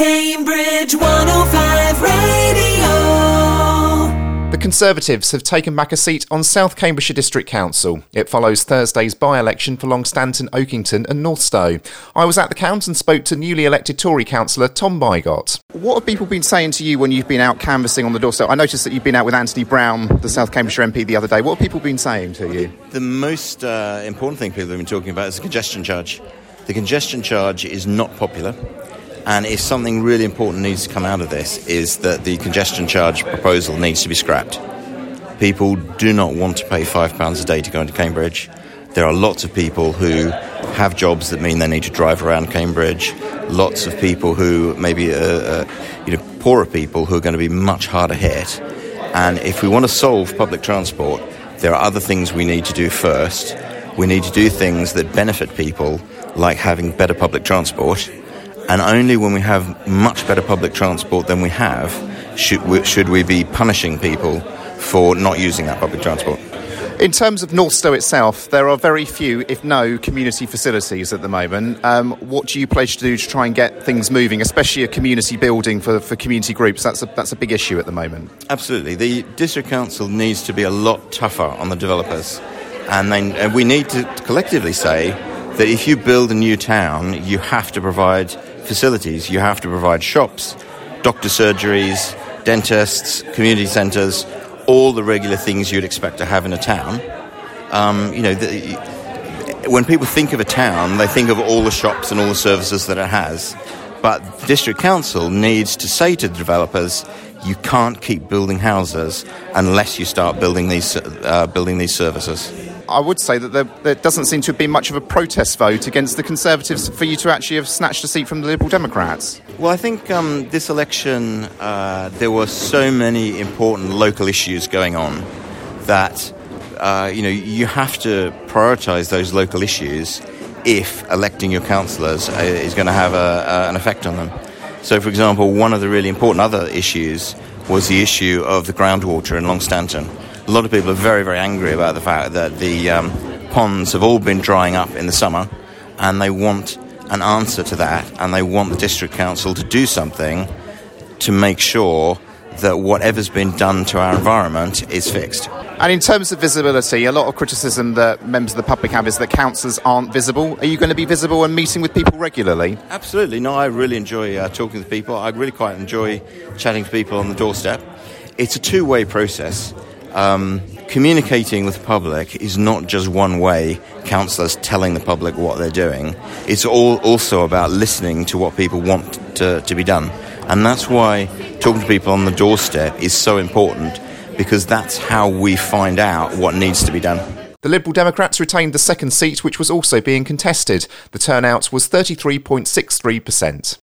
Cambridge 105 Radio. The Conservatives have taken back a seat on South Cambridgeshire District Council. It follows Thursday's by election for Longstanton, Oakington, and North Northstowe. I was at the count and spoke to newly elected Tory councillor Tom Bygott. What have people been saying to you when you've been out canvassing on the doorstep? I noticed that you've been out with Anthony Browne, the South Cambridgeshire MP, the other day. What have people been saying to you? The most uh, important thing people have been talking about is the congestion charge. The congestion charge is not popular. And if something really important needs to come out of this, is that the congestion charge proposal needs to be scrapped. People do not want to pay £5 a day to go into Cambridge. There are lots of people who have jobs that mean they need to drive around Cambridge. Lots of people who maybe, uh, uh, you know, poorer people who are going to be much harder hit. And if we want to solve public transport, there are other things we need to do first. We need to do things that benefit people, like having better public transport and only when we have much better public transport than we have should we, should we be punishing people for not using that public transport. In terms of Northstowe itself, there are very few, if no, community facilities at the moment. Um, what do you pledge to do to try and get things moving, especially a community building for, for community groups? That's a, that's a big issue at the moment. Absolutely. The District Council needs to be a lot tougher on the developers. And, then, and we need to collectively say that if you build a new town, you have to provide facilities. You have to provide shops, doctor surgeries, dentists, community centres, all the regular things you'd expect to have in a town. Um, you know, the, when people think of a town, they think of all the shops and all the services that it has. But district council needs to say to the developers, you can't keep building houses unless you start building these uh, building these services. I would say that there, there, doesn't seem to have been much of a protest vote against the Conservatives for you to actually have snatched a seat from the Liberal Democrats. Well, I think um, this election uh, there were so many important local issues going on that uh, you know you have to prioritise those local issues if electing your councillors uh, is going to have a, an effect on them. So, for example, one of the really important other issues was the issue of the groundwater in Longstanton a lot of people are very, very angry about the fact that the um, ponds have all been drying up in the summer and they want an answer to that and they want the district council to do something to make sure that whatever's been done to our environment is fixed. And in terms of visibility, a lot of criticism that members of the public have is that councillors aren't visible. Are you going to be visible and meeting with people regularly? Absolutely. No, I really enjoy uh, talking to people. I really quite enjoy chatting to people on the doorstep. It's a two way process um, communicating with the public is not just one way councillors telling the public what they're doing. It's all also about listening to what people want to, to be done. And that's why talking to people on the doorstep is so important because that's how we find out what needs to be done. The Liberal Democrats retained the second seat, which was also being contested. The turnout was 33.63%.